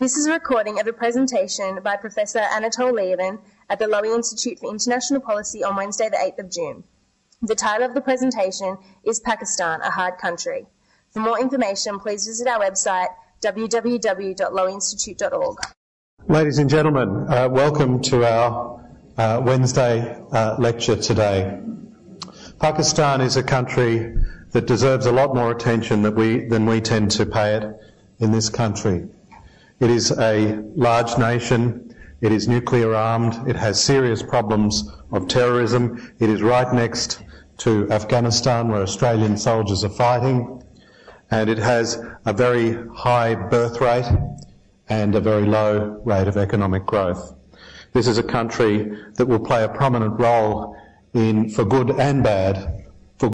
This is a recording of a presentation by Professor Anatole Lieven at the Lowy Institute for International Policy on Wednesday, the 8th of June. The title of the presentation is Pakistan, a Hard Country. For more information, please visit our website www.lowyinstitute.org. Ladies and gentlemen, uh, welcome to our uh, Wednesday uh, lecture today. Pakistan is a country that deserves a lot more attention we, than we tend to pay it in this country. It is a large nation. It is nuclear armed. It has serious problems of terrorism. It is right next to Afghanistan where Australian soldiers are fighting. And it has a very high birth rate and a very low rate of economic growth. This is a country that will play a prominent role in, for good and bad,